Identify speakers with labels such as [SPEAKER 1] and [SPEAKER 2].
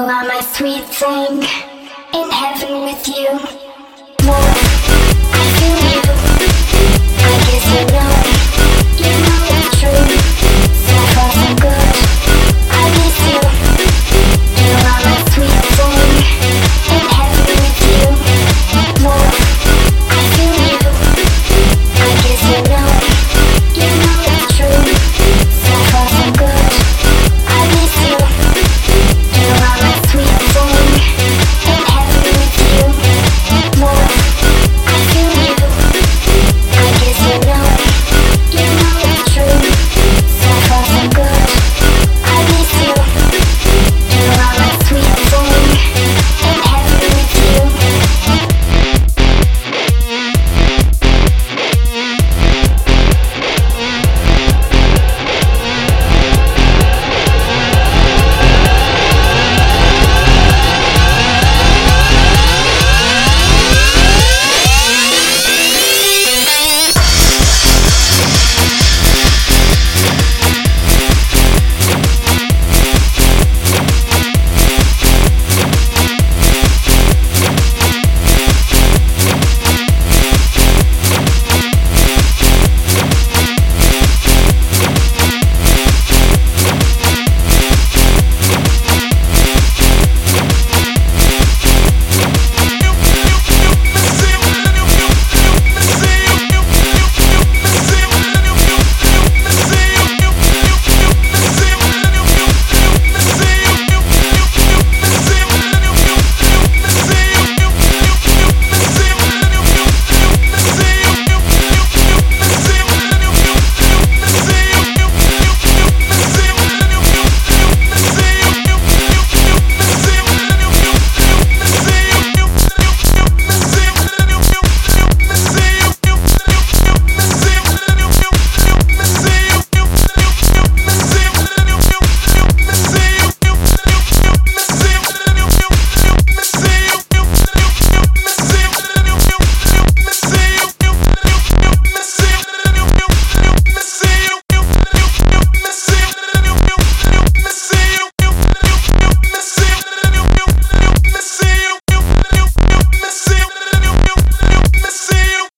[SPEAKER 1] You are my sweet thing, in heaven with you.